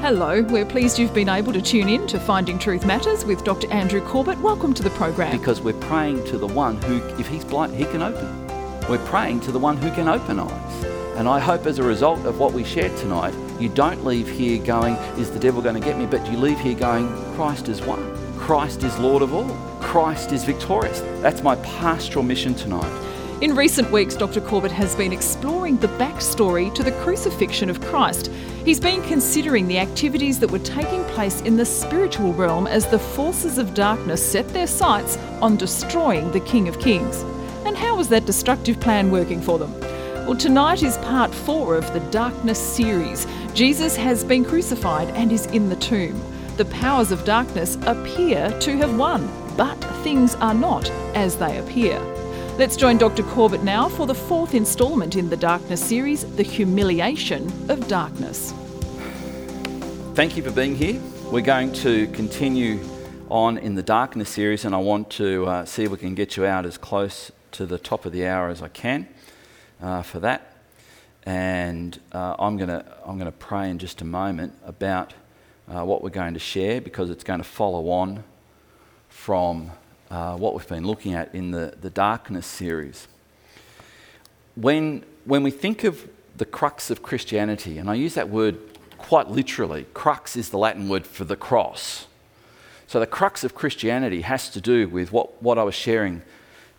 Hello, we're pleased you've been able to tune in to Finding Truth Matters with Dr. Andrew Corbett. Welcome to the program. Because we're praying to the one who, if he's blind, he can open. We're praying to the one who can open eyes. And I hope as a result of what we shared tonight, you don't leave here going, Is the devil going to get me? But you leave here going, Christ is one. Christ is Lord of all. Christ is victorious. That's my pastoral mission tonight. In recent weeks, Dr. Corbett has been exploring the backstory to the crucifixion of Christ. He's been considering the activities that were taking place in the spiritual realm as the forces of darkness set their sights on destroying the King of Kings. And how was that destructive plan working for them? Well, tonight is part four of the Darkness series. Jesus has been crucified and is in the tomb. The powers of darkness appear to have won, but things are not as they appear. Let's join Dr. Corbett now for the fourth instalment in the Darkness series, The Humiliation of Darkness. Thank you for being here. We're going to continue on in the Darkness series, and I want to uh, see if we can get you out as close to the top of the hour as I can uh, for that. And uh, I'm going to I'm to pray in just a moment about uh, what we're going to share because it's going to follow on from uh, what we've been looking at in the, the darkness series. When, when we think of the crux of Christianity, and I use that word quite literally, crux is the Latin word for the cross. So the crux of Christianity has to do with what, what I was sharing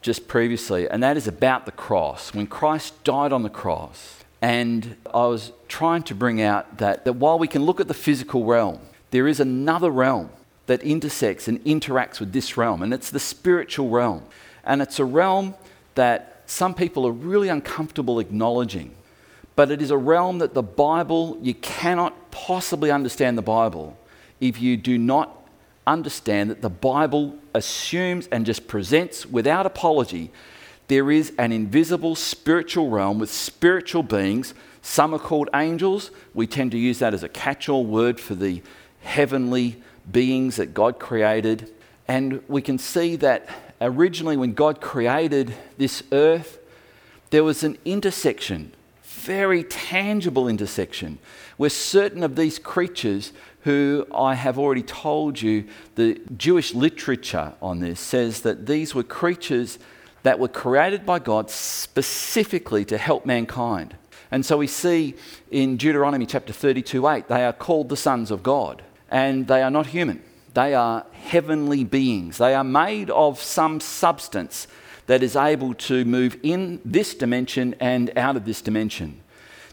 just previously, and that is about the cross. When Christ died on the cross, and I was trying to bring out that, that while we can look at the physical realm, there is another realm that intersects and interacts with this realm, and it's the spiritual realm. And it's a realm that some people are really uncomfortable acknowledging. But it is a realm that the Bible, you cannot possibly understand the Bible if you do not understand that the Bible assumes and just presents without apology there is an invisible spiritual realm with spiritual beings. Some are called angels. We tend to use that as a catch all word for the heavenly beings that God created. And we can see that originally, when God created this earth, there was an intersection, very tangible intersection, where certain of these creatures, who I have already told you, the Jewish literature on this says that these were creatures that were created by God specifically to help mankind. And so we see in Deuteronomy chapter 32 8, they are called the sons of God and they are not human. They are heavenly beings. They are made of some substance that is able to move in this dimension and out of this dimension.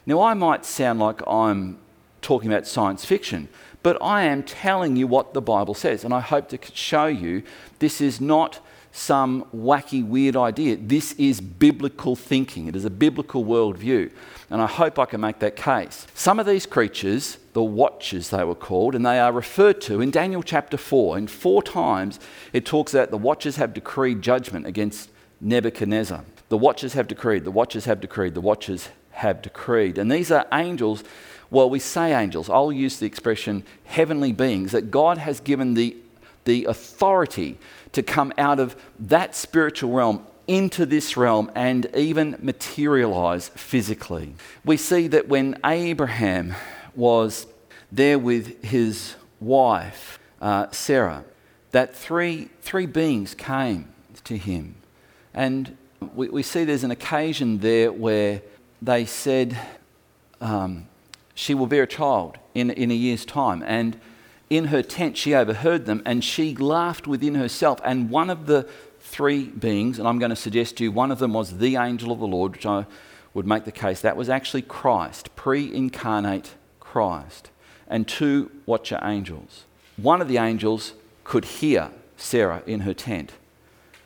Now, I might sound like I'm talking about science fiction, but I am telling you what the Bible says, and I hope to show you this is not some wacky, weird idea. This is biblical thinking, it is a biblical worldview. And I hope I can make that case. Some of these creatures, the watchers they were called, and they are referred to in Daniel chapter 4. In four times, it talks about the watchers have decreed judgment against Nebuchadnezzar. The watchers have decreed, the watchers have decreed, the watchers have decreed. And these are angels, well, we say angels, I'll use the expression heavenly beings that God has given the, the authority to come out of that spiritual realm into this realm and even materialize physically. We see that when Abraham was there with his wife, uh, Sarah, that three, three beings came to him. And we, we see there's an occasion there where they said, um, She will bear a child in, in a year's time. And in her tent, she overheard them and she laughed within herself. And one of the three beings, and I'm going to suggest to you one of them was the angel of the Lord, which I would make the case that was actually Christ, pre incarnate Christ, and two watcher angels. One of the angels could hear Sarah in her tent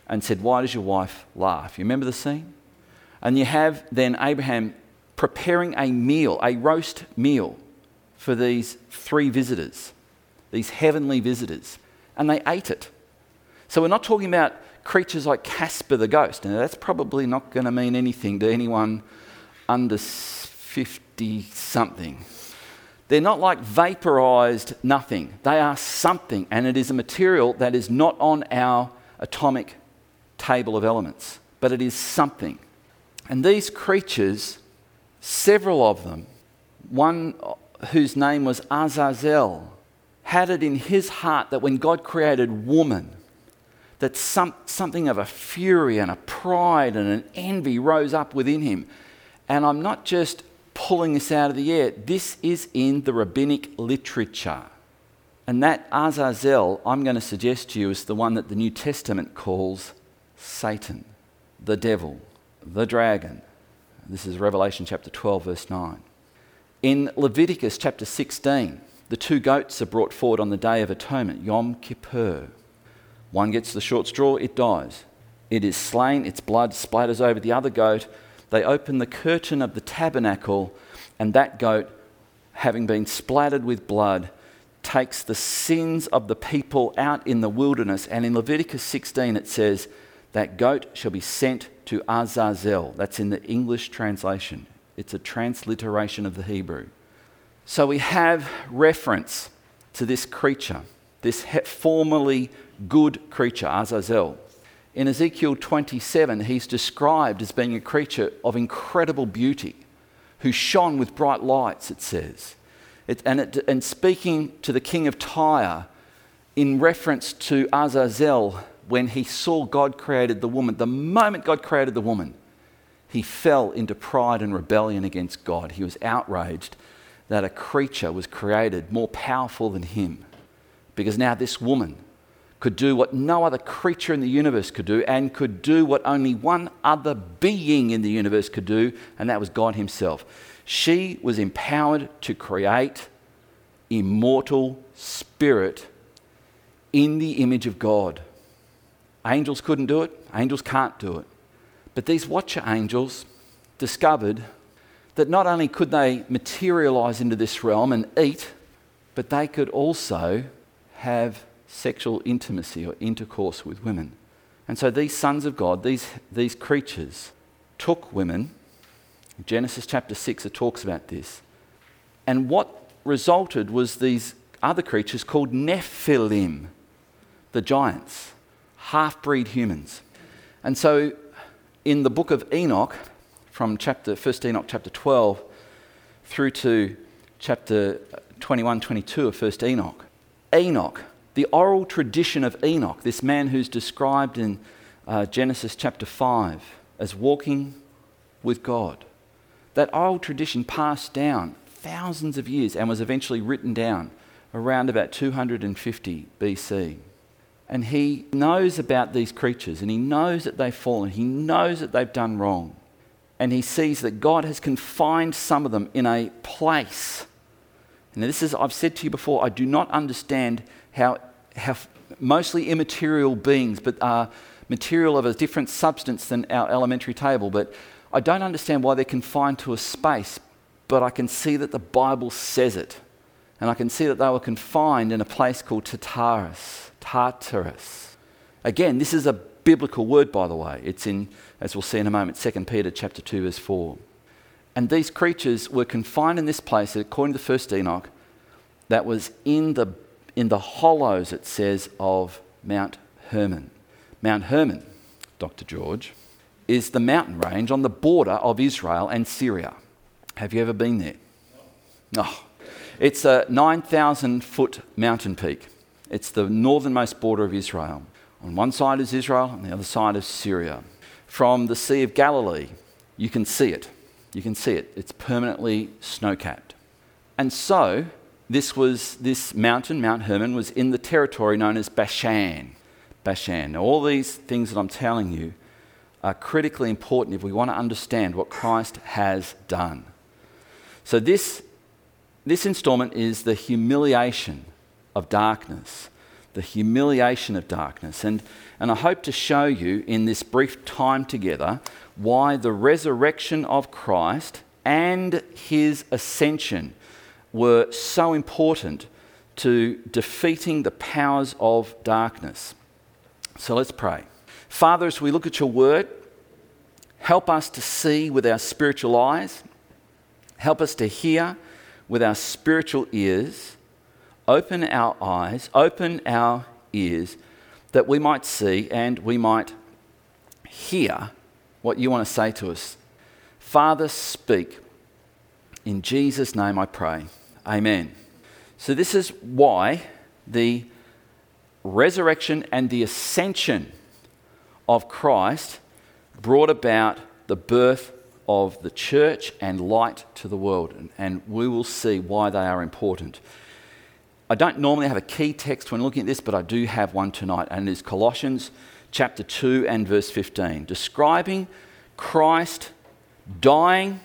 and said, Why does your wife laugh? You remember the scene? And you have then Abraham preparing a meal, a roast meal for these three visitors, these heavenly visitors, and they ate it. So we're not talking about creatures like Casper the ghost. Now, that's probably not going to mean anything to anyone under 50 something. They're not like vaporized nothing. They are something, and it is a material that is not on our atomic table of elements, but it is something. And these creatures, several of them, one whose name was Azazel, had it in his heart that when God created woman, that some, something of a fury and a pride and an envy rose up within him. And I'm not just pulling this out of the air, this is in the rabbinic literature. And that Azazel, I'm going to suggest to you, is the one that the New Testament calls Satan, the devil, the dragon. This is Revelation chapter 12, verse 9. In Leviticus chapter 16, the two goats are brought forward on the Day of Atonement, Yom Kippur. One gets the short straw, it dies. It is slain, its blood splatters over the other goat. They open the curtain of the tabernacle, and that goat, having been splattered with blood, takes the sins of the people out in the wilderness. And in Leviticus 16, it says, That goat shall be sent to Azazel. That's in the English translation, it's a transliteration of the Hebrew. So we have reference to this creature, this formerly good creature, Azazel. In Ezekiel 27, he's described as being a creature of incredible beauty who shone with bright lights, it says. It, and, it, and speaking to the king of Tyre in reference to Azazel when he saw God created the woman, the moment God created the woman, he fell into pride and rebellion against God. He was outraged that a creature was created more powerful than him because now this woman could do what no other creature in the universe could do and could do what only one other being in the universe could do, and that was God Himself. She was empowered to create immortal spirit in the image of God. Angels couldn't do it, angels can't do it. But these watcher angels discovered that not only could they materialize into this realm and eat, but they could also have sexual intimacy or intercourse with women. And so these sons of God, these, these creatures, took women. Genesis chapter 6, it talks about this. And what resulted was these other creatures called Nephilim, the giants, half breed humans. And so in the book of Enoch, from chapter 1 Enoch chapter 12 through to chapter 21, 22 of 1 Enoch, Enoch, the oral tradition of Enoch, this man who's described in uh, Genesis chapter 5 as walking with God, that oral tradition passed down thousands of years and was eventually written down around about 250 BC. And he knows about these creatures and he knows that they've fallen, he knows that they've done wrong. And he sees that God has confined some of them in a place. And this is, I've said to you before, I do not understand how, how mostly immaterial beings, but are material of a different substance than our elementary table. But I don't understand why they're confined to a space, but I can see that the Bible says it. And I can see that they were confined in a place called Tartarus. Tartarus. Again, this is a biblical word, by the way. It's in, as we'll see in a moment, 2 Peter chapter 2, verse 4. And these creatures were confined in this place, according to 1 Enoch, that was in the in the hollows, it says, of Mount Hermon. Mount Hermon, Dr. George, is the mountain range on the border of Israel and Syria. Have you ever been there? No. Oh, it's a 9,000 foot mountain peak. It's the northernmost border of Israel. On one side is Israel, on the other side is Syria. From the Sea of Galilee, you can see it. You can see it. It's permanently snow capped. And so, this was this mountain, Mount Hermon, was in the territory known as Bashan. Bashan. Now, all these things that I'm telling you are critically important if we want to understand what Christ has done. So, this, this installment is the humiliation of darkness. The humiliation of darkness. And, and I hope to show you in this brief time together why the resurrection of Christ and his ascension were so important to defeating the powers of darkness. So let's pray. Father, as we look at your word, help us to see with our spiritual eyes, help us to hear with our spiritual ears, open our eyes, open our ears, that we might see and we might hear what you want to say to us. Father, speak. In Jesus' name I pray. Amen. So, this is why the resurrection and the ascension of Christ brought about the birth of the church and light to the world. And we will see why they are important. I don't normally have a key text when looking at this, but I do have one tonight, and it is Colossians chapter 2 and verse 15, describing Christ dying,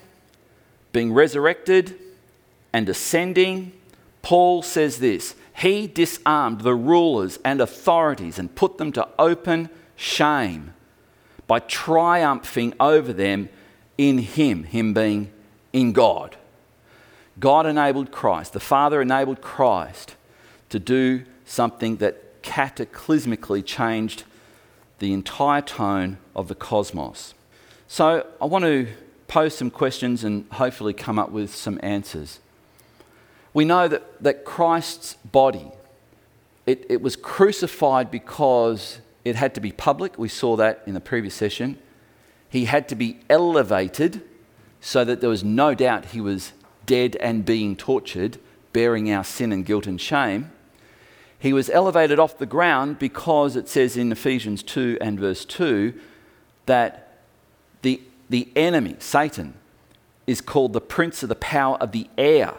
being resurrected, and ascending. Paul says this He disarmed the rulers and authorities and put them to open shame by triumphing over them in Him, Him being in God. God enabled Christ, the Father enabled Christ to do something that cataclysmically changed the entire tone of the cosmos. So I want to pose some questions and hopefully come up with some answers. We know that, that Christ's body, it, it was crucified because it had to be public. We saw that in the previous session. He had to be elevated so that there was no doubt he was dead and being tortured, bearing our sin and guilt and shame. He was elevated off the ground because it says in Ephesians 2 and verse 2 that the, the enemy, Satan, is called the prince of the power of the air.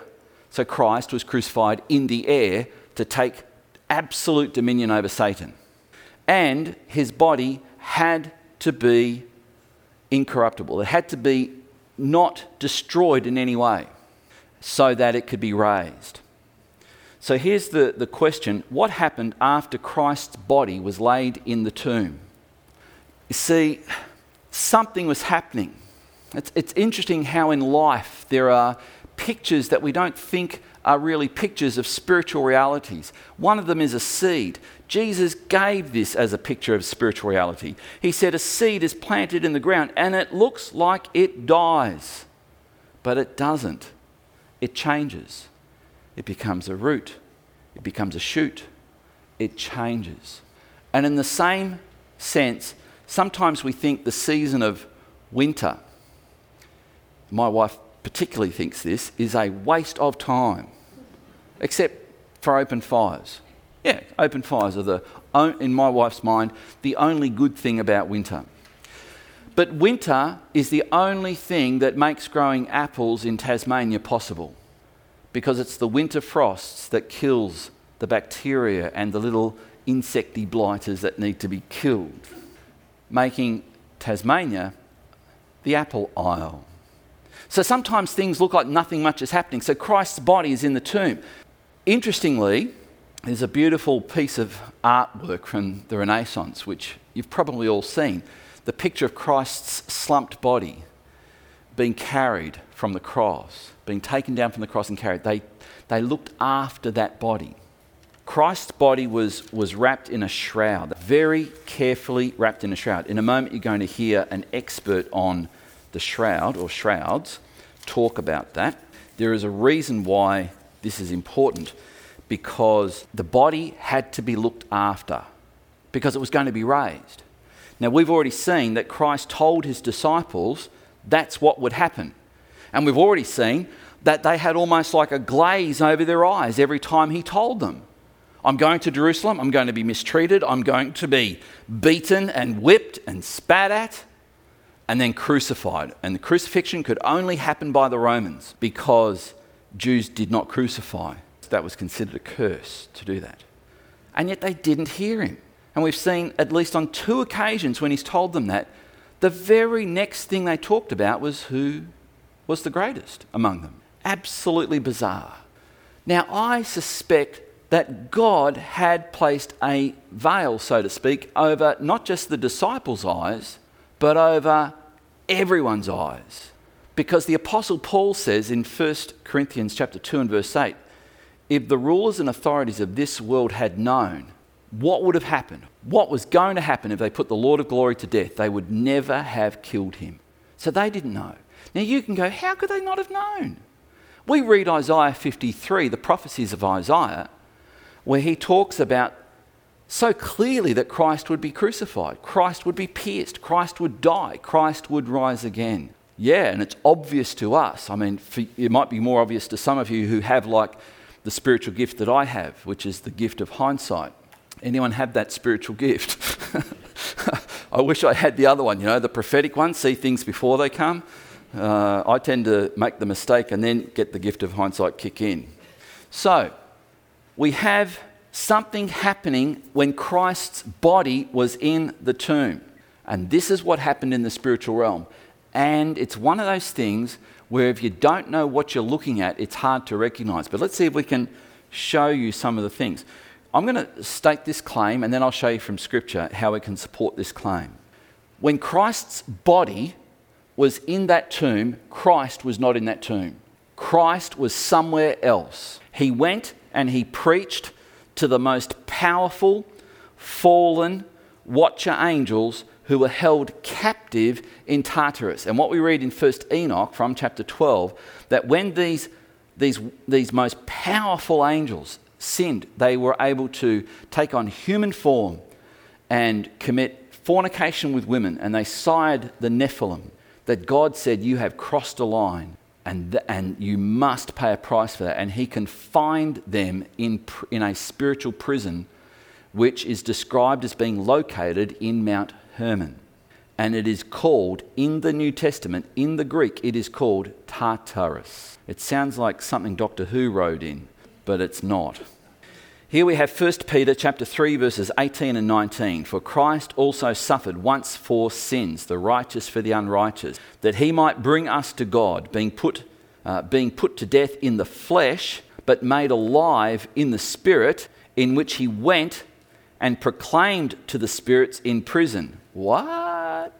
So Christ was crucified in the air to take absolute dominion over Satan. And his body had to be incorruptible, it had to be not destroyed in any way so that it could be raised. So here's the, the question what happened after Christ's body was laid in the tomb? You see, something was happening. It's, it's interesting how in life there are pictures that we don't think are really pictures of spiritual realities. One of them is a seed. Jesus gave this as a picture of spiritual reality. He said, A seed is planted in the ground and it looks like it dies, but it doesn't. It changes. It becomes a root, it becomes a shoot, it changes. And in the same sense, sometimes we think the season of winter, my wife particularly thinks this, is a waste of time, except for open fires. Yeah, open fires are the, in my wife's mind, the only good thing about winter. But winter is the only thing that makes growing apples in Tasmania possible because it's the winter frosts that kills the bacteria and the little insecty blighters that need to be killed, making Tasmania the apple isle. So sometimes things look like nothing much is happening. So Christ's body is in the tomb. Interestingly, there's a beautiful piece of artwork from the Renaissance, which you've probably all seen. The picture of Christ's slumped body being carried from the cross, being taken down from the cross and carried. They, they looked after that body. Christ's body was, was wrapped in a shroud, very carefully wrapped in a shroud. In a moment, you're going to hear an expert on the shroud or shrouds talk about that. There is a reason why this is important because the body had to be looked after because it was going to be raised. Now, we've already seen that Christ told his disciples that's what would happen. And we've already seen that they had almost like a glaze over their eyes every time he told them. I'm going to Jerusalem, I'm going to be mistreated, I'm going to be beaten and whipped and spat at and then crucified. And the crucifixion could only happen by the Romans because Jews did not crucify. That was considered a curse to do that. And yet they didn't hear him. And we've seen at least on two occasions when he's told them that, the very next thing they talked about was who was the greatest among them. Absolutely bizarre. Now, I suspect that God had placed a veil, so to speak, over not just the disciples' eyes, but over everyone's eyes. Because the apostle Paul says in 1 Corinthians chapter 2 and verse 8, if the rulers and authorities of this world had known what would have happened, what was going to happen if they put the Lord of glory to death, they would never have killed him. So they didn't know. Now you can go, how could they not have known? We read Isaiah 53, the prophecies of Isaiah, where he talks about so clearly that Christ would be crucified, Christ would be pierced, Christ would die, Christ would rise again. Yeah, and it's obvious to us. I mean, it might be more obvious to some of you who have like the spiritual gift that I have, which is the gift of hindsight. Anyone have that spiritual gift? I wish I had the other one, you know, the prophetic one, see things before they come. Uh, I tend to make the mistake and then get the gift of hindsight kick in. So, we have something happening when Christ's body was in the tomb. And this is what happened in the spiritual realm. And it's one of those things where if you don't know what you're looking at, it's hard to recognize. But let's see if we can show you some of the things. I'm going to state this claim and then I'll show you from Scripture how we can support this claim. When Christ's body was in that tomb, Christ was not in that tomb. Christ was somewhere else. He went and he preached to the most powerful, fallen watcher angels who were held captive in Tartarus. And what we read in 1st Enoch from chapter 12, that when these, these, these most powerful angels sinned, they were able to take on human form and commit fornication with women, and they sired the Nephilim. That God said, You have crossed a line, and, th- and you must pay a price for that. And He confined them in, pr- in a spiritual prison, which is described as being located in Mount Hermon. And it is called, in the New Testament, in the Greek, it is called Tartarus. It sounds like something Doctor Who wrote in but it's not. Here we have 1 Peter chapter 3 verses 18 and 19. For Christ also suffered once for sins, the righteous for the unrighteous, that he might bring us to God, being put, uh, being put to death in the flesh, but made alive in the spirit, in which he went and proclaimed to the spirits in prison. What?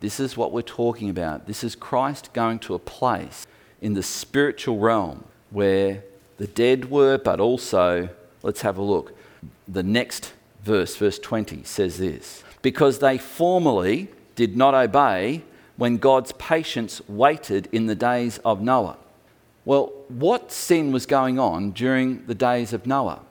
This is what we're talking about. This is Christ going to a place in the spiritual realm where the dead were, but also, let's have a look. The next verse, verse 20, says this Because they formerly did not obey when God's patience waited in the days of Noah. Well, what sin was going on during the days of Noah?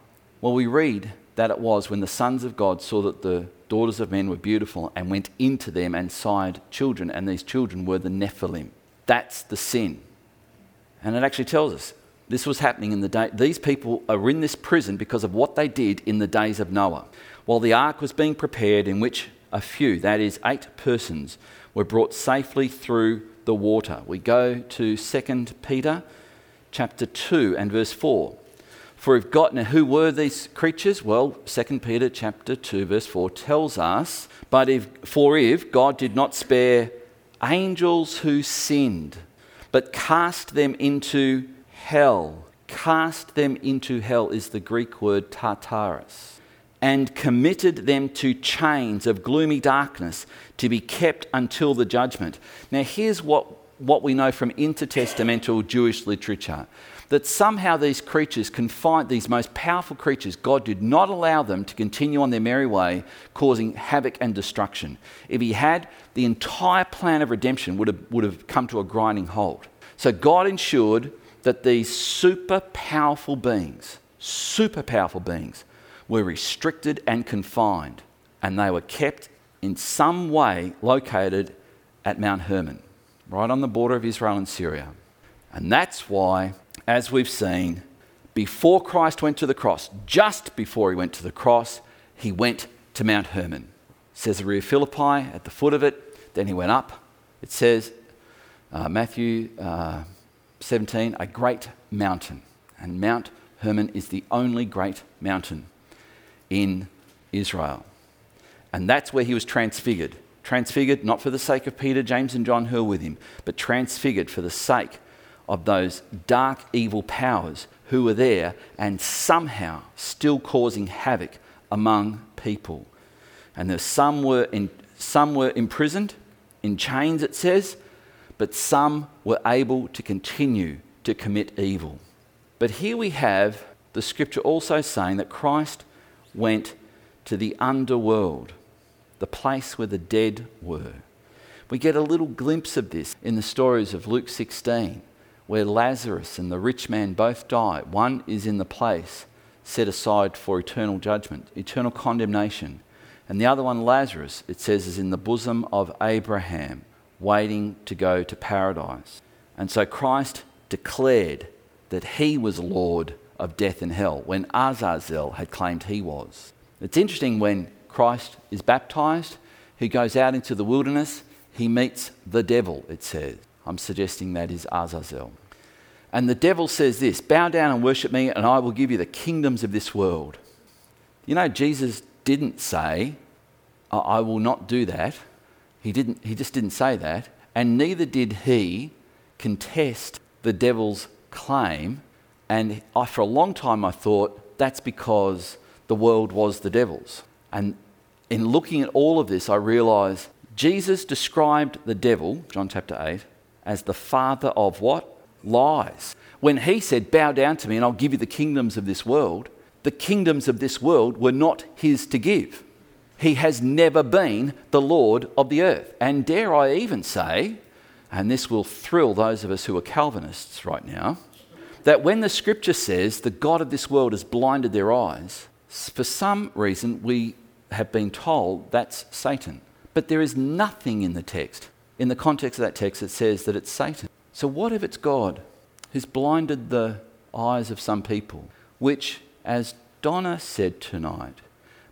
Well, we read that it was when the sons of God saw that the daughters of men were beautiful and went into them and sired children, and these children were the Nephilim. That's the sin. And it actually tells us this was happening in the day. These people are in this prison because of what they did in the days of Noah. While the ark was being prepared, in which a few, that is, eight persons, were brought safely through the water. We go to 2 Peter chapter 2 and verse 4. For if God, now who were these creatures? Well, 2 Peter chapter 2 verse 4 tells us, but if, for if God did not spare angels who sinned, but cast them into hell. Cast them into hell is the Greek word tartarus. And committed them to chains of gloomy darkness to be kept until the judgment. Now, here's what, what we know from intertestamental Jewish literature that somehow these creatures confined, these most powerful creatures, God did not allow them to continue on their merry way, causing havoc and destruction. If He had, the entire plan of redemption would have, would have come to a grinding halt. So God ensured that these super powerful beings, super powerful beings, were restricted and confined, and they were kept in some way located at Mount Hermon, right on the border of Israel and Syria. And that's why, as we've seen, before Christ went to the cross, just before he went to the cross, he went to Mount Hermon. Caesarea Philippi at the foot of it, then he went up. It says, uh, Matthew uh, 17, a great mountain. And Mount Hermon is the only great mountain in Israel. And that's where he was transfigured. Transfigured not for the sake of Peter, James, and John who were with him, but transfigured for the sake of those dark, evil powers who were there and somehow still causing havoc among people. And there some were, in, some were imprisoned in chains, it says, but some were able to continue to commit evil. But here we have the scripture also saying that Christ went to the underworld, the place where the dead were. We get a little glimpse of this in the stories of Luke 16, where Lazarus and the rich man both die. One is in the place set aside for eternal judgment, eternal condemnation. And the other one, Lazarus, it says, is in the bosom of Abraham waiting to go to paradise. And so Christ declared that he was Lord of death and hell when Azazel had claimed he was. It's interesting when Christ is baptized, he goes out into the wilderness, he meets the devil, it says. I'm suggesting that is Azazel. And the devil says this Bow down and worship me, and I will give you the kingdoms of this world. You know, Jesus didn't say, I will not do that. He, didn't, he just didn't say that. And neither did he contest the devil's claim. And I, for a long time, I thought that's because the world was the devil's. And in looking at all of this, I realised Jesus described the devil, John chapter 8, as the father of what? Lies. When he said, Bow down to me and I'll give you the kingdoms of this world, the kingdoms of this world were not his to give. He has never been the Lord of the earth. And dare I even say, and this will thrill those of us who are Calvinists right now, that when the scripture says the God of this world has blinded their eyes, for some reason we have been told that's Satan. But there is nothing in the text, in the context of that text, that says that it's Satan. So, what if it's God who's blinded the eyes of some people, which, as Donna said tonight,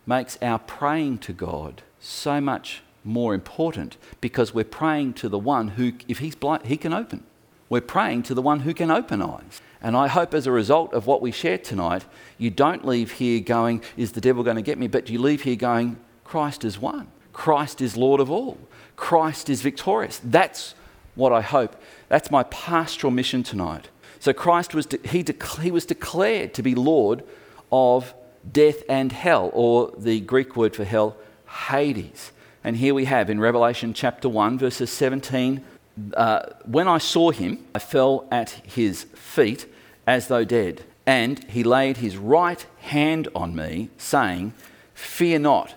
makes our praying to God so much more important because we're praying to the one who, if he's blind, he can open. We're praying to the one who can open eyes. And I hope as a result of what we share tonight, you don't leave here going, Is the devil going to get me? But you leave here going, Christ is one. Christ is Lord of all. Christ is victorious. That's what I hope. That's my pastoral mission tonight. So Christ was, de- he, de- he was declared to be Lord of death and hell, or the Greek word for hell, Hades. And here we have in Revelation chapter 1, verses 17 uh, When I saw him, I fell at his feet as though dead. And he laid his right hand on me, saying, Fear not,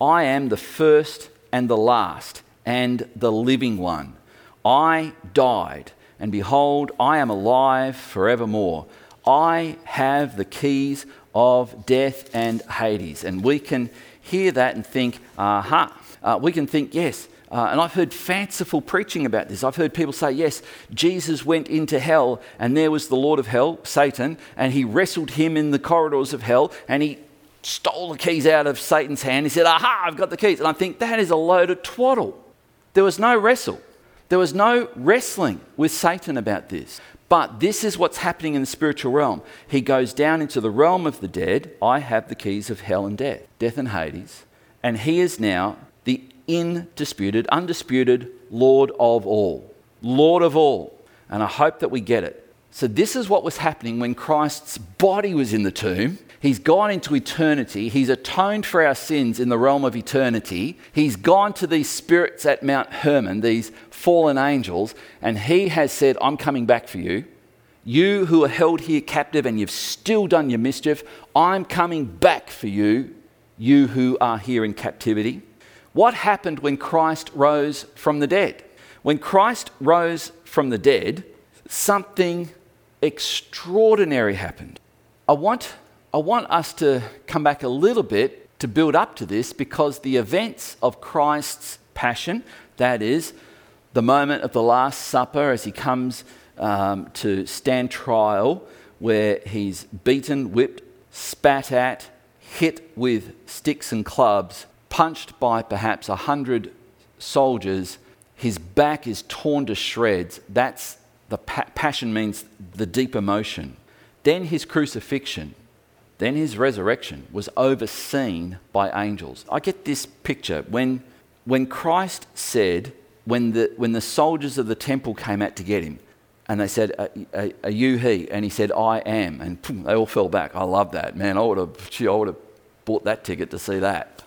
I am the first and the last and the living one. I died, and behold, I am alive forevermore. I have the keys of death and Hades. And we can hear that and think, aha. Uh, we can think, yes, uh, and I've heard fanciful preaching about this. I've heard people say, yes, Jesus went into hell and there was the Lord of hell, Satan, and he wrestled him in the corridors of hell and he stole the keys out of Satan's hand. He said, aha, I've got the keys. And I think that is a load of twaddle. There was no wrestle, there was no wrestling with Satan about this. But this is what's happening in the spiritual realm. He goes down into the realm of the dead. I have the keys of hell and death, death and Hades. And he is now the indisputed, undisputed Lord of all. Lord of all. And I hope that we get it. So, this is what was happening when Christ's body was in the tomb. He's gone into eternity. He's atoned for our sins in the realm of eternity. He's gone to these spirits at Mount Hermon, these fallen angels, and he has said, I'm coming back for you. You who are held here captive and you've still done your mischief, I'm coming back for you, you who are here in captivity. What happened when Christ rose from the dead? When Christ rose from the dead, something extraordinary happened. I want, I want us to come back a little bit to build up to this because the events of Christ's passion, that is, the moment of the Last Supper as he comes um, to stand trial, where he's beaten, whipped, spat at, hit with sticks and clubs, punched by perhaps a hundred soldiers, his back is torn to shreds. That's the pa- passion means the deep emotion. Then his crucifixion, then his resurrection was overseen by angels. I get this picture when, when Christ said, when the, when the soldiers of the temple came out to get him, and they said, are, are, you he? And he said, I am. And boom, they all fell back. I love that. Man, I would have, gee, I would have bought that ticket to see that.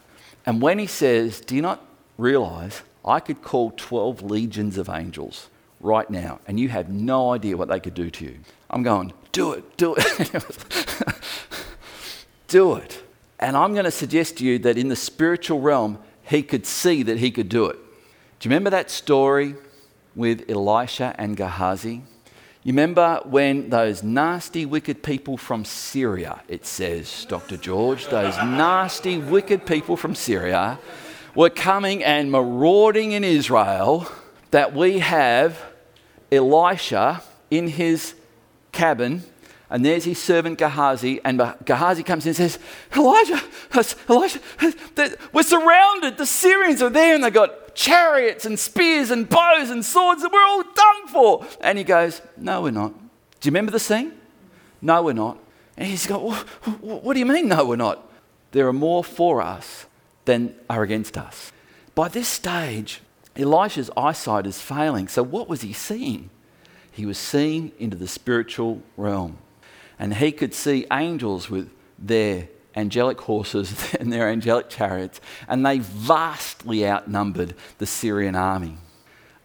And when he says, Do you not realize I could call 12 legions of angels right now and you have no idea what they could do to you? I'm going, Do it, do it. do it. And I'm going to suggest to you that in the spiritual realm, he could see that he could do it. Do you remember that story with Elisha and Gehazi? You remember when those nasty, wicked people from Syria, it says, Dr. George, those nasty, wicked people from Syria were coming and marauding in Israel, that we have Elisha in his cabin, and there's his servant Gehazi, and Gehazi comes in and says, Elijah, Elijah, we're surrounded. The Syrians are there, and they've got chariots and spears and bows and swords, and we're all done for. And he goes, No, we're not. Do you remember the scene? No, we're not. And he's going, What do you mean, no, we're not? There are more for us than are against us. By this stage, Elisha's eyesight is failing. So, what was he seeing? He was seeing into the spiritual realm. And he could see angels with their angelic horses and their angelic chariots, and they vastly outnumbered the Syrian army.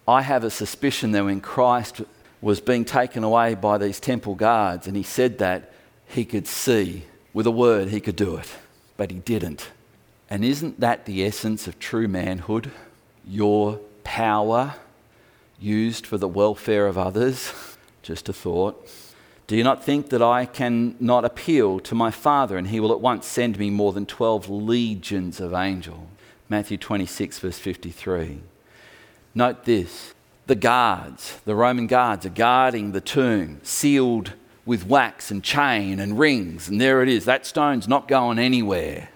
I have a suspicion that when Christ was being taken away by these temple guards and he said that, he could see with a word he could do it, but he didn't. And isn't that the essence of true manhood? Your power used for the welfare of others? Just a thought. Do you not think that I can not appeal to my Father and he will at once send me more than 12 legions of angels? Matthew 26, verse 53. Note this the guards, the Roman guards, are guarding the tomb, sealed with wax and chain and rings, and there it is. That stone's not going anywhere.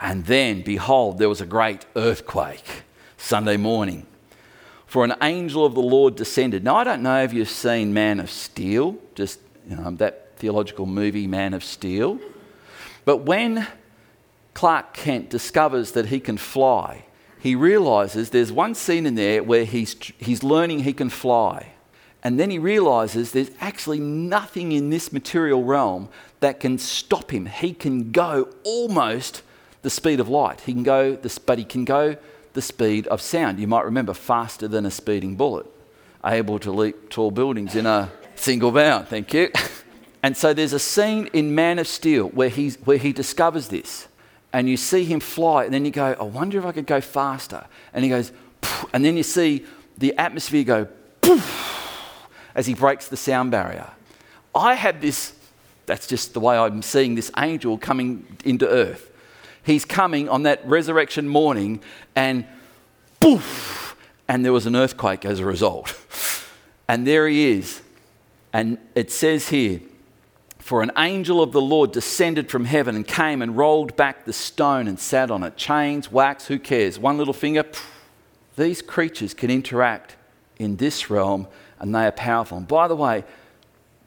And then, behold, there was a great earthquake Sunday morning. For an angel of the Lord descended. Now, I don't know if you've seen Man of Steel, just know, that theological movie, Man of Steel. But when Clark Kent discovers that he can fly, he realizes there's one scene in there where he's, he's learning he can fly. And then he realizes there's actually nothing in this material realm that can stop him. He can go almost the speed of light. He can go, this, but he can go the speed of sound. You might remember faster than a speeding bullet, able to leap tall buildings in a Single bound, thank you. And so there's a scene in Man of Steel where, he's, where he discovers this. And you see him fly, and then you go, I wonder if I could go faster. And he goes, Poof, and then you see the atmosphere go poof, as he breaks the sound barrier. I have this, that's just the way I'm seeing this angel coming into earth. He's coming on that resurrection morning, and poof, and there was an earthquake as a result. And there he is, and it says here, for an angel of the Lord descended from heaven and came and rolled back the stone and sat on it. Chains, wax, who cares? One little finger. These creatures can interact in this realm and they are powerful. And by the way,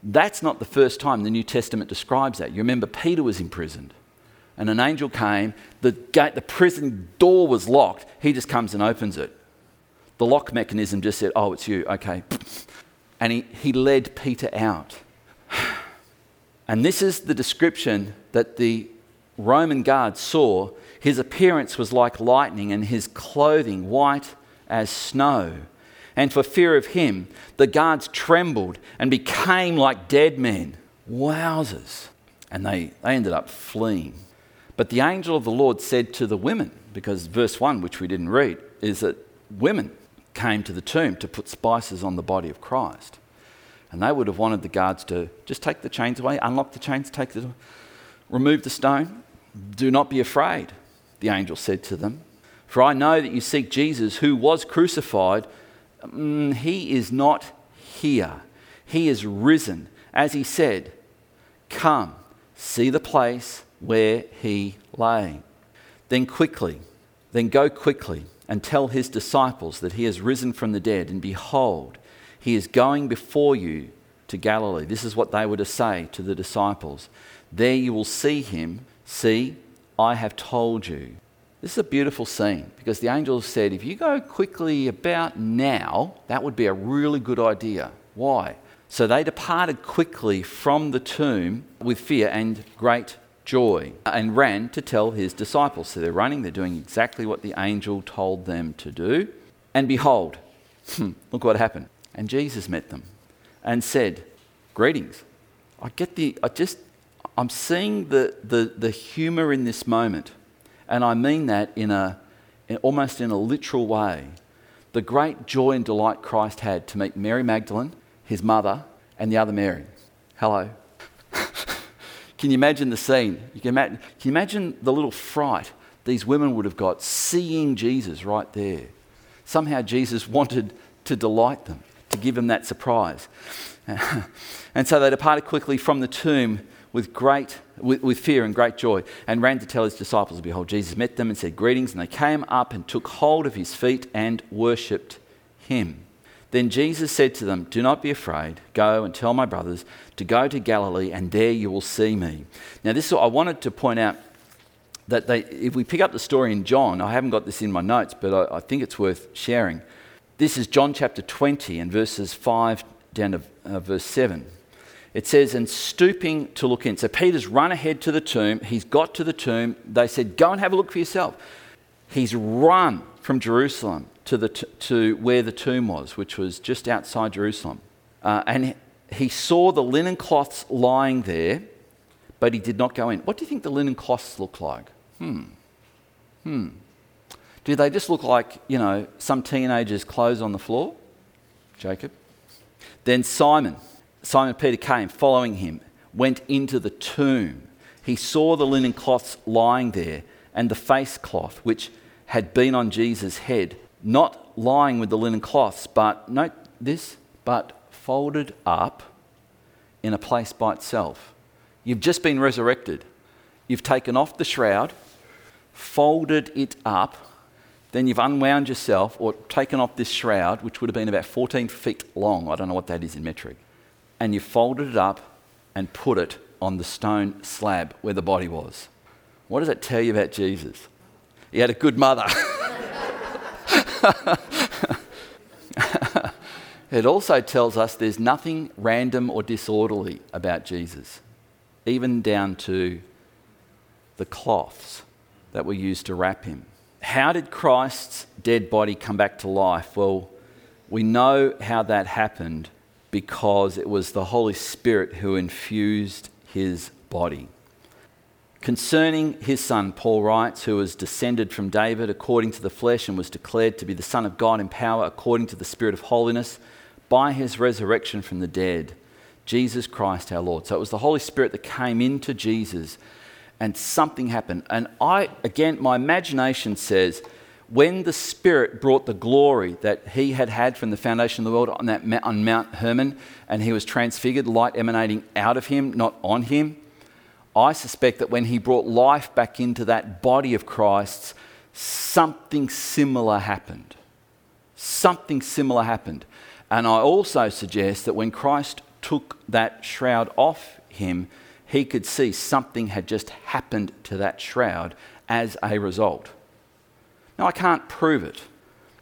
that's not the first time the New Testament describes that. You remember Peter was imprisoned and an angel came, the, gate, the prison door was locked. He just comes and opens it. The lock mechanism just said, Oh, it's you. Okay and he, he led Peter out. And this is the description that the Roman guards saw. His appearance was like lightning, and his clothing white as snow. And for fear of him, the guards trembled and became like dead men. Wowzers. And they, they ended up fleeing. But the angel of the Lord said to the women, because verse 1, which we didn't read, is that women came to the tomb to put spices on the body of Christ. And they would have wanted the guards to just take the chains away, unlock the chains, take the, remove the stone. Do not be afraid, the angel said to them. For I know that you seek Jesus who was crucified. Mm, he is not here. He is risen. As he said, Come, see the place where he lay. Then quickly, then go quickly and tell his disciples that he has risen from the dead, and behold, he is going before you to Galilee. This is what they were to say to the disciples. There you will see him. See, I have told you. This is a beautiful scene because the angel said, if you go quickly about now, that would be a really good idea. Why? So they departed quickly from the tomb with fear and great joy and ran to tell his disciples. So they're running, they're doing exactly what the angel told them to do. And behold, hmm, look what happened. And Jesus met them and said, Greetings. I get the, I just, I'm seeing the, the, the humor in this moment. And I mean that in a, in, almost in a literal way. The great joy and delight Christ had to meet Mary Magdalene, his mother, and the other Mary. Hello. Can you imagine the scene? You can, imagine, can you imagine the little fright these women would have got seeing Jesus right there? Somehow Jesus wanted to delight them, to give them that surprise. and so they departed quickly from the tomb with great with, with, fear and great joy and ran to tell his disciples behold jesus met them and said greetings and they came up and took hold of his feet and worshipped him then jesus said to them do not be afraid go and tell my brothers to go to galilee and there you will see me now this i wanted to point out that they, if we pick up the story in john i haven't got this in my notes but I, I think it's worth sharing this is john chapter 20 and verses 5 down to uh, verse 7 it says, and stooping to look in. So Peter's run ahead to the tomb. He's got to the tomb. They said, go and have a look for yourself. He's run from Jerusalem to, the t- to where the tomb was, which was just outside Jerusalem. Uh, and he saw the linen cloths lying there, but he did not go in. What do you think the linen cloths look like? Hmm. Hmm. Do they just look like, you know, some teenager's clothes on the floor? Jacob. Then Simon Simon Peter came, following him, went into the tomb. He saw the linen cloths lying there and the face cloth which had been on Jesus' head, not lying with the linen cloths, but, note this, but folded up in a place by itself. You've just been resurrected. You've taken off the shroud, folded it up, then you've unwound yourself or taken off this shroud, which would have been about 14 feet long. I don't know what that is in metric and you folded it up and put it on the stone slab where the body was. What does that tell you about Jesus? He had a good mother. it also tells us there's nothing random or disorderly about Jesus, even down to the cloths that were used to wrap him. How did Christ's dead body come back to life? Well, we know how that happened because it was the Holy Spirit who infused his body. Concerning his son, Paul writes, who was descended from David according to the flesh and was declared to be the Son of God in power according to the Spirit of holiness by his resurrection from the dead, Jesus Christ our Lord. So it was the Holy Spirit that came into Jesus and something happened. And I, again, my imagination says, when the Spirit brought the glory that he had had from the foundation of the world on, that, on Mount Hermon, and he was transfigured, light emanating out of him, not on him, I suspect that when he brought life back into that body of Christ's, something similar happened. Something similar happened. And I also suggest that when Christ took that shroud off him, he could see something had just happened to that shroud as a result. Now, I can't prove it,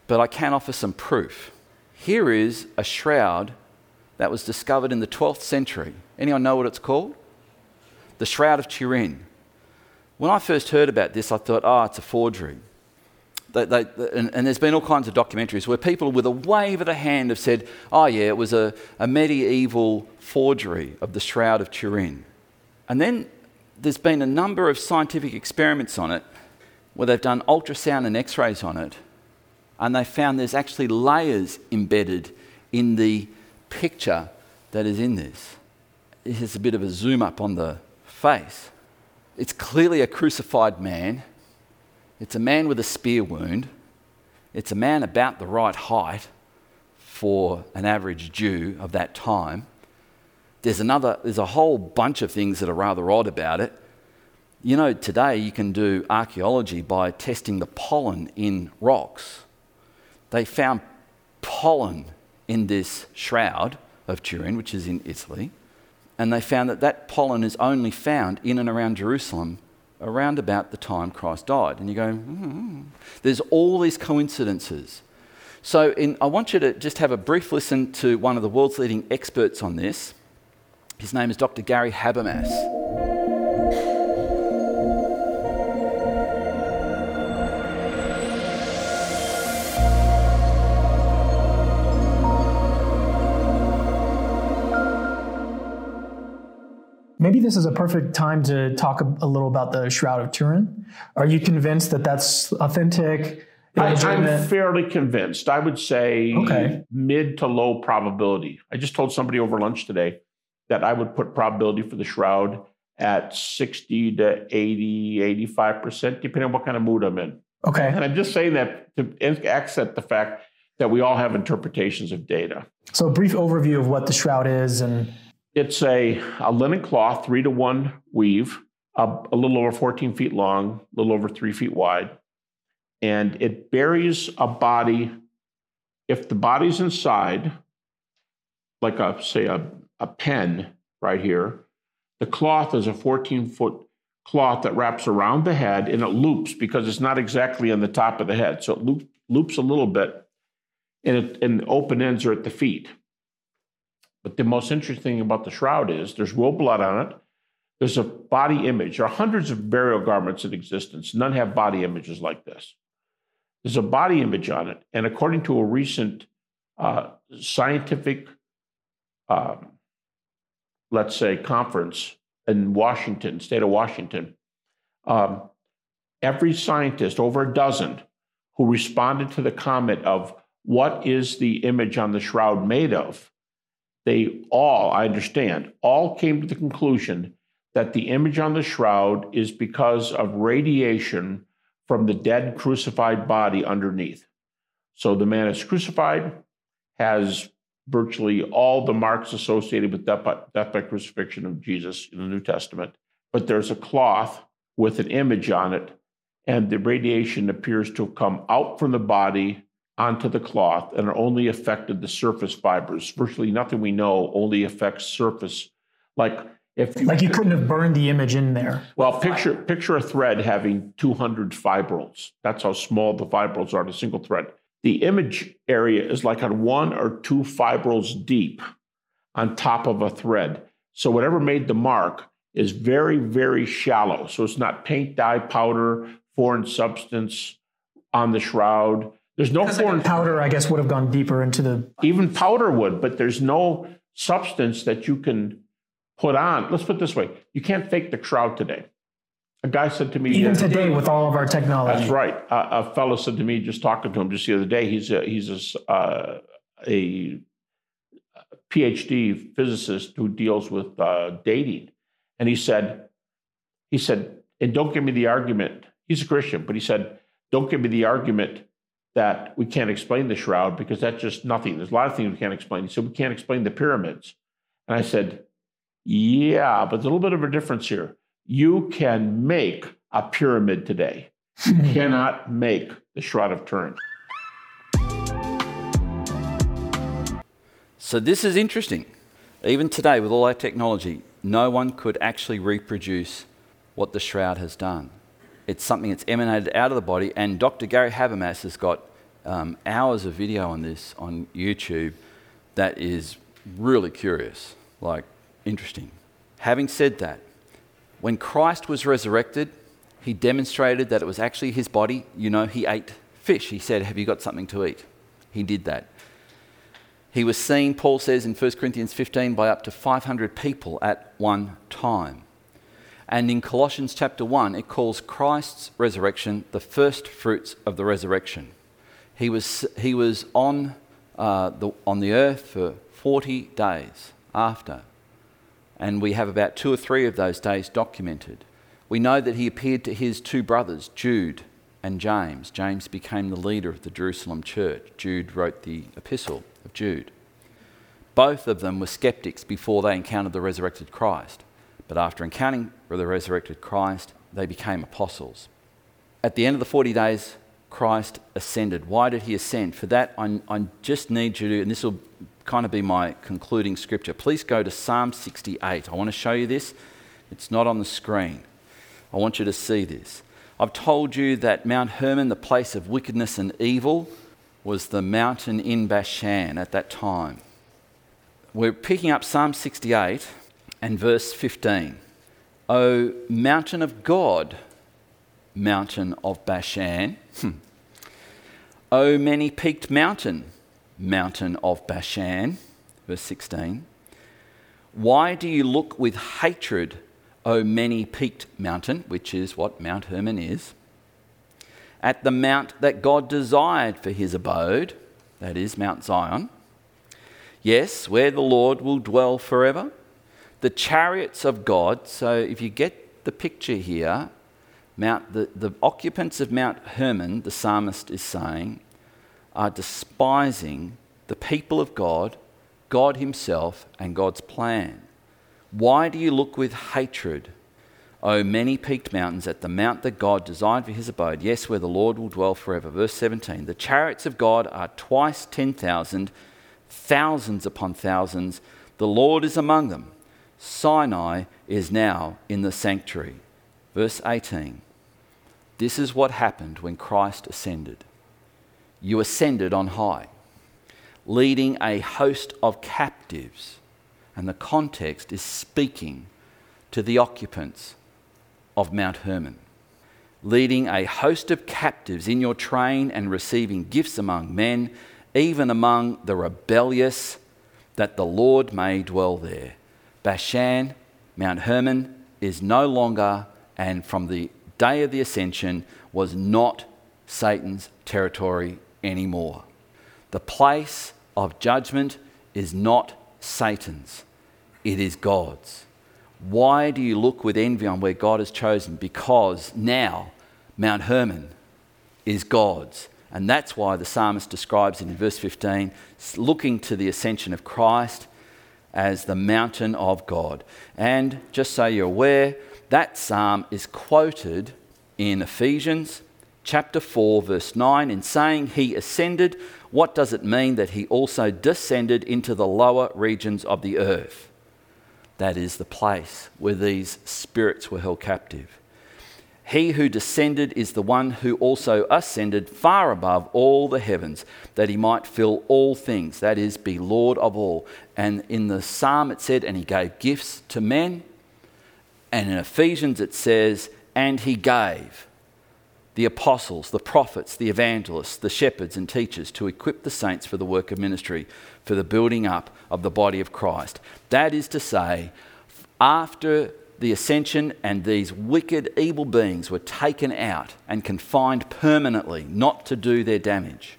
but I can offer some proof. Here is a shroud that was discovered in the 12th century. Anyone know what it's called? The Shroud of Turin. When I first heard about this, I thought, oh, it's a forgery. They, they, and, and, there's been all kinds of documentaries where people, with a wave of the hand, have said, oh, yeah, it was a, a medieval forgery of the Shroud of Turin. And then there's been a number of scientific experiments on it where they've done ultrasound and x rays on it, and they found there's actually layers embedded in the picture that is in this. Here's a bit of a zoom up on the face. It's clearly a crucified man. It's a man with a spear wound. It's a man about the right height for an average Jew of that time. There's another, there's a whole bunch of things that are rather odd about it. You know, today you can do archaeology by testing the pollen in rocks. They found pollen in this shroud of Turin, which is in Italy, and they found that that pollen is only found in and around Jerusalem around about the time Christ died. And you go, mm-hmm. there's all these coincidences. So in, I want you to just have a brief listen to one of the world's leading experts on this. His name is Dr. Gary Habermas. Maybe this is a perfect time to talk a, a little about the Shroud of Turin. Are you convinced that that's authentic? I, am fairly convinced. I would say okay. mid to low probability. I just told somebody over lunch today that I would put probability for the Shroud at 60 to 80, 85%, depending on what kind of mood I'm in. Okay. And I'm just saying that to accent the fact that we all have interpretations of data. So, a brief overview of what the shroud is and. It's a, a linen cloth, three to one weave, a, a little over 14 feet long, a little over three feet wide. And it buries a body. If the body's inside, like a, say, a, a pen right here, the cloth is a 14 foot cloth that wraps around the head and it loops because it's not exactly on the top of the head. So it loop, loops a little bit and, it, and the open ends are at the feet. But the most interesting thing about the shroud is there's real blood on it. There's a body image. There are hundreds of burial garments in existence. None have body images like this. There's a body image on it. And according to a recent uh, scientific, uh, let's say, conference in Washington, state of Washington, um, every scientist, over a dozen, who responded to the comment of what is the image on the shroud made of, they all, I understand, all came to the conclusion that the image on the shroud is because of radiation from the dead crucified body underneath. So the man is crucified, has virtually all the marks associated with death by, death by crucifixion of Jesus in the New Testament, but there's a cloth with an image on it, and the radiation appears to have come out from the body onto the cloth and only affected the surface fibers. Virtually nothing we know only affects surface. Like if you, like you couldn't have burned the image in there. Well, picture picture a thread having 200 fibrils. That's how small the fibrils are. The single thread. The image area is like on one or two fibrils deep on top of a thread. So whatever made the mark is very very shallow. So it's not paint, dye, powder, foreign substance on the shroud there's no foreign powder. I guess would have gone deeper into the even powder would, but there's no substance that you can put on. Let's put it this way: you can't fake the crowd today. A guy said to me even today with all of our technology. That's right. Uh, a fellow said to me just talking to him just the other day. He's a, he's a, uh, a PhD physicist who deals with uh, dating, and he said he said, and don't give me the argument. He's a Christian, but he said, don't give me the argument that we can't explain the shroud because that's just nothing. There's a lot of things we can't explain. He said, We can't explain the pyramids. And I said, Yeah, but there's a little bit of a difference here. You can make a pyramid today, you cannot make the Shroud of Turin. So, this is interesting. Even today, with all our technology, no one could actually reproduce what the shroud has done. It's something that's emanated out of the body, and Dr. Gary Habermas has got um, hours of video on this on YouTube that is really curious, like interesting. Having said that, when Christ was resurrected, he demonstrated that it was actually his body. You know, he ate fish. He said, Have you got something to eat? He did that. He was seen, Paul says in 1 Corinthians 15, by up to 500 people at one time. And in Colossians chapter 1, it calls Christ's resurrection the first fruits of the resurrection. He was, he was on, uh, the, on the earth for 40 days after, and we have about two or three of those days documented. We know that he appeared to his two brothers, Jude and James. James became the leader of the Jerusalem church. Jude wrote the epistle of Jude. Both of them were skeptics before they encountered the resurrected Christ. But after encountering the resurrected Christ, they became apostles. At the end of the 40 days, Christ ascended. Why did he ascend? For that, I, I just need you to, and this will kind of be my concluding scripture. Please go to Psalm 68. I want to show you this. It's not on the screen. I want you to see this. I've told you that Mount Hermon, the place of wickedness and evil, was the mountain in Bashan at that time. We're picking up Psalm 68 and verse 15. O mountain of God, mountain of Bashan. Hmm. O many peaked mountain, mountain of Bashan. Verse 16. Why do you look with hatred, O many peaked mountain, which is what Mount Hermon is, at the mount that God desired for his abode, that is Mount Zion? Yes, where the Lord will dwell forever the chariots of God. So if you get the picture here, Mount, the, the occupants of Mount Hermon, the psalmist is saying, are despising the people of God, God Himself, and God's plan. Why do you look with hatred, O many peaked mountains, at the mount that God designed for His abode? Yes, where the Lord will dwell forever. Verse 17 The chariots of God are twice 10,000, thousands upon thousands. The Lord is among them. Sinai is now in the sanctuary. Verse 18 This is what happened when Christ ascended. You ascended on high, leading a host of captives and the context is speaking to the occupants of Mount Hermon, leading a host of captives in your train and receiving gifts among men, even among the rebellious, that the Lord may dwell there. Bashan, Mount Hermon, is no longer, and from the day of the ascension, was not Satan's territory anymore. The place of judgment is not Satan's it is God's. Why do you look with envy on where God has chosen? Because now Mount Hermon is God's. And that's why the psalmist describes in verse 15, looking to the ascension of Christ as the mountain of God. And just so you're aware, that psalm is quoted in Ephesians chapter 4, verse 9, in saying he ascended. What does it mean that he also descended into the lower regions of the earth? That is the place where these spirits were held captive. He who descended is the one who also ascended far above all the heavens, that he might fill all things, that is, be Lord of all. And in the psalm it said, and he gave gifts to men. And in Ephesians it says, and he gave the apostles, the prophets, the evangelists, the shepherds, and teachers to equip the saints for the work of ministry, for the building up of the body of Christ. That is to say, after the ascension and these wicked, evil beings were taken out and confined permanently, not to do their damage,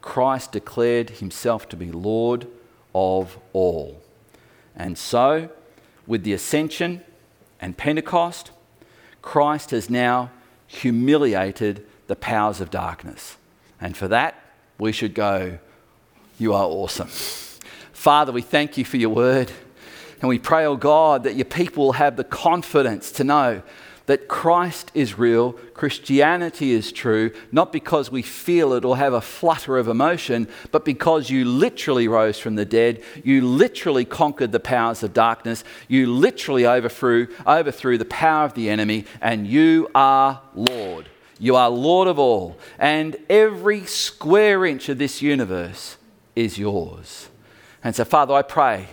Christ declared himself to be Lord of all. And so, with the ascension and Pentecost, Christ has now humiliated the powers of darkness. And for that, we should go, You are awesome. Father, we thank you for your word. And we pray, oh God, that your people will have the confidence to know that Christ is real, Christianity is true, not because we feel it or have a flutter of emotion, but because you literally rose from the dead, you literally conquered the powers of darkness, you literally overthrew, overthrew the power of the enemy, and you are Lord. You are Lord of all, and every square inch of this universe is yours. And so, Father, I pray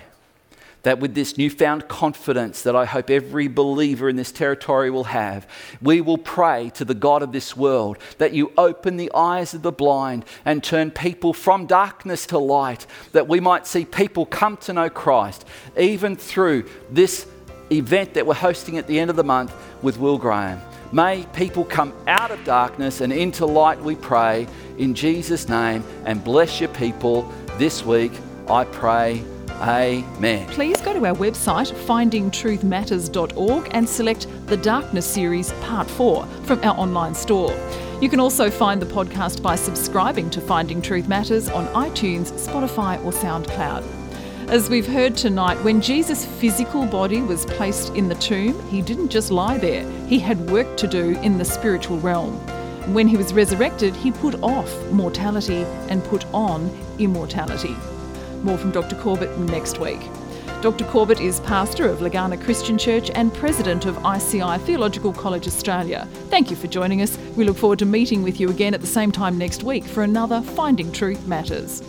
that with this newfound confidence that I hope every believer in this territory will have, we will pray to the God of this world that you open the eyes of the blind and turn people from darkness to light, that we might see people come to know Christ, even through this event that we're hosting at the end of the month with Will Graham. May people come out of darkness and into light, we pray, in Jesus' name, and bless your people this week, I pray. Amen. Please go to our website, findingtruthmatters.org, and select the Darkness Series Part 4 from our online store. You can also find the podcast by subscribing to Finding Truth Matters on iTunes, Spotify, or SoundCloud. As we've heard tonight, when Jesus' physical body was placed in the tomb, he didn't just lie there, he had work to do in the spiritual realm. When he was resurrected, he put off mortality and put on immortality. More from Dr. Corbett next week. Dr. Corbett is pastor of Legana Christian Church and president of ICI Theological College Australia. Thank you for joining us. We look forward to meeting with you again at the same time next week for another Finding Truth Matters.